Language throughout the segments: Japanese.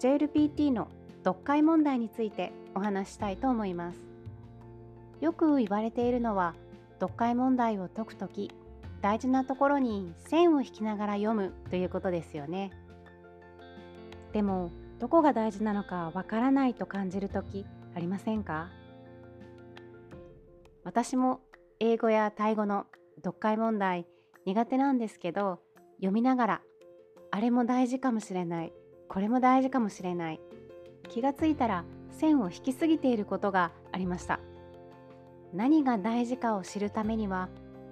JLPT の読解問題についてお話したいと思います。よく言われているのは読解問題を解くとき大事なところに線を引きながら読むということですよね。でもどこが大事なのかわからないと感じるときありませんか？私も英語やタイ語の読解問題苦手なんですけど読みながらあれも大事かもしれない。これも大事かもしれない。気がついたら線を引きすぎていることがありました。何が大事かを知るためには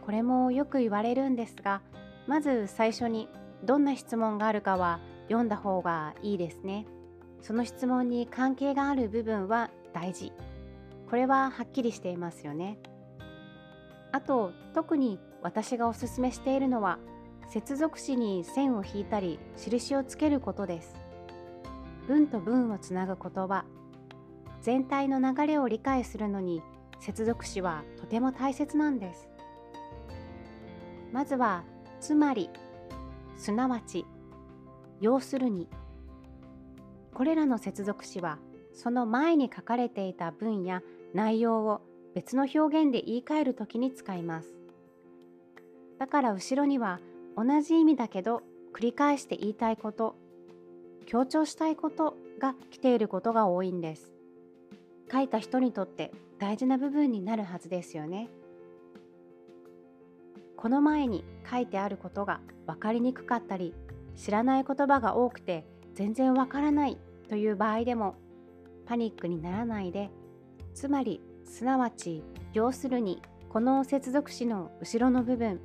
これもよく言われるんですがまず最初にどんな質問があるかは読んだ方がいいですね。その質問に関係がある部分は大事。これははっきりしていますよね。あと特に私がおすすめしているのは接続詞に線を引いたり印をつけることです。文と文をつなぐ言葉。全体の流れを理解するのに接続詞はとても大切なんです。まずはつまりすなわち要するに。これらの接続詞はその前に書かれていた文や内容を別の表現で言い換えるときに使います。だから後ろには同じ意味だけど繰り返して言いたいこと強調したいことが来ていることが多いんです。書いた人にとって大事な部分になるはずですよね。この前に書いてあることが分かりにくかったり知らない言葉が多くて全然わからないという場合でもパニックにならないでつまりすなわち要するにこの接続詞の後ろの部分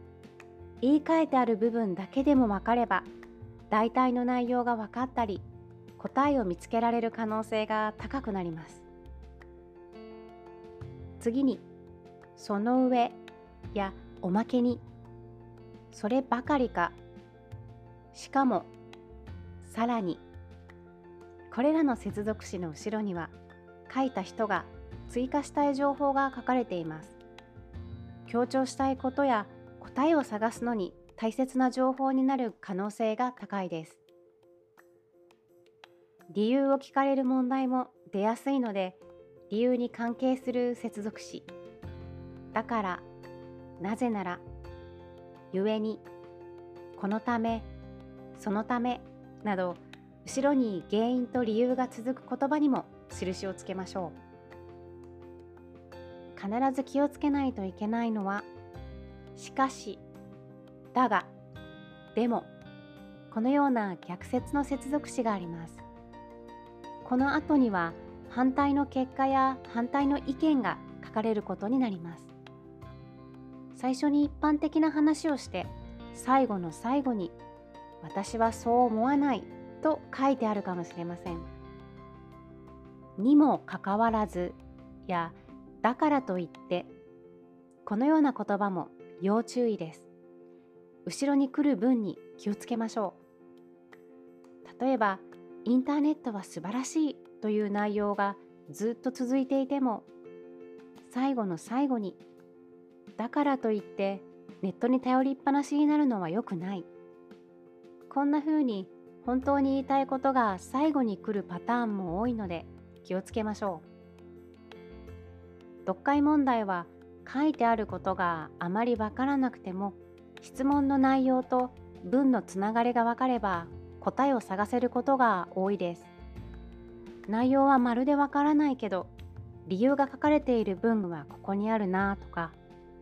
言い換えてある部分だけでも分かれば大体の内容が分かったり答えを見つけられる可能性が高くなります。次に「その上」や「おまけに」「そればかりか」「しかも」「さらに」これらの接続詞の後ろには書いた人が追加したい情報が書かれています。強調したいことや答えを探すのに大切な情報になる可能性が高いです。理由を聞かれる問題も出やすいので理由に関係する接続詞だからなぜなら故にこのためそのためなど後ろに原因と理由が続く言葉にも印をつけましょう必ず気をつけないといけないのはしかしだが、でも、このような逆説の接続詞があります。この後には反対の結果や反対の意見が書かれることになります。最初に一般的な話をして最後の最後に私はそう思わないと書いてあるかもしれません。にもかかわらずやだからといってこのような言葉も要注意です。後ろに来る分に気をつけましょう。例えば、インターネットは素晴らしいという内容がずっと続いていても、最後の最後に、だからといってネットに頼りっぱなしになるのは良くない。こんな風に本当に言いたいことが最後に来るパターンも多いので気をつけましょう。読解問題は書いてあることがあまりわからなくても質問の内容と文のつながりが分かれば答えを探せることが多いです。内容はまるでわからないけど理由が書かれている文はここにあるなとか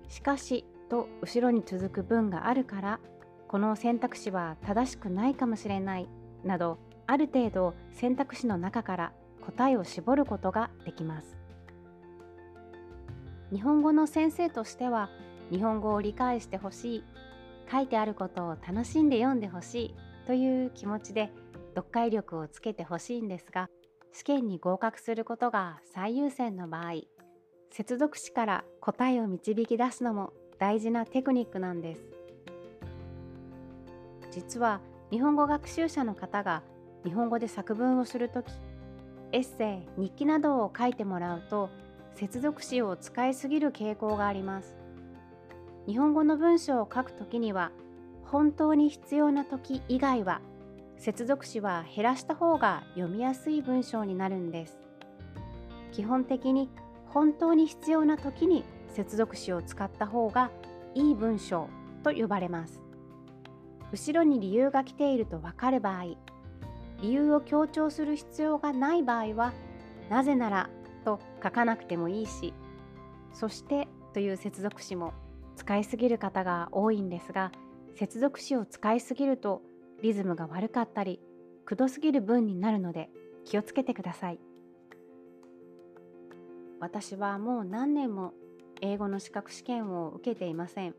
しかしと後ろに続く文があるからこの選択肢は正しくないかもしれないなどある程度選択肢の中から答えを絞ることができます。日本語の先生としては日本語を理解してほしい書いてあることを楽しんで読んでほしいという気持ちで読解力をつけてほしいんですが試験に合格することが最優先の場合接続詞から答えを導き出すのも大事なテクニックなんです。実は日本語学習者の方が日本語で作文をするときエッセイ日記などを書いてもらうと接続詞を使いすぎる傾向があります。日本語の文章を書くときには本当に必要な時以外は接続詞は減らした方が読みやすい文章になるんです。基本的に本当に必要な時に接続詞を使った方がいい文章と呼ばれます。後ろに理由が来ていると分かる場合理由を強調する必要がない場合はなぜならと書かなくてもいいしそしてという接続詞も使いすぎる方が多いんですが接続詞を使いすぎるとリズムが悪かったりくどすぎる文になるので気をつけてください。私はもう何年も英語の資格試験を受けていません。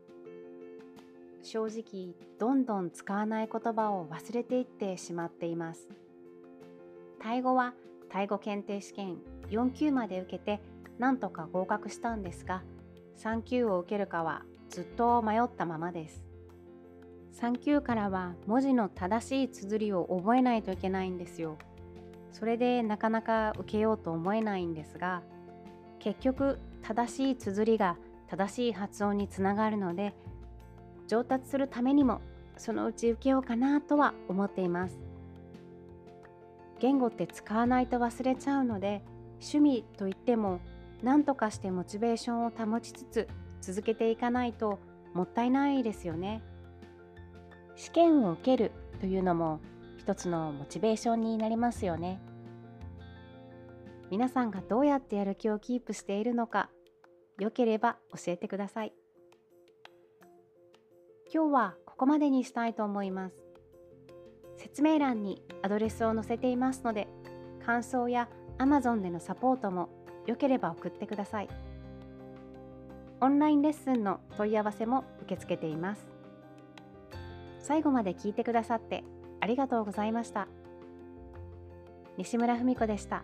正直どんどん使わない言葉を忘れていってしまっています。タイ語はタイ語検定試験4級まで受けてなんとか合格したんですが3級を受けるかはずっと迷ったままです。3級からは文字の正しい綴りを覚えないといけないんですよ。それでなかなか受けようと思えないんですが結局正しい綴りが正しい発音につながるので上達するためにもそのうち受けようかなとは思っています。言語って使わないと忘れちゃうので趣味といっても何とかしてモチベーションを保ちつつ続けていかないともったいないですよね。試験を受けるというのも一つのモチベーションになりますよね。皆さんがどうやってやる気をキープしているのかよければ教えてください。今日はここまでにしたいと思います。説明欄にアドレスを載せていますので感想や Amazon でのサポートもよければ送ってください。オンラインレッスンの問い合わせも受け付けています最後まで聞いてくださってありがとうございました西村文子でした。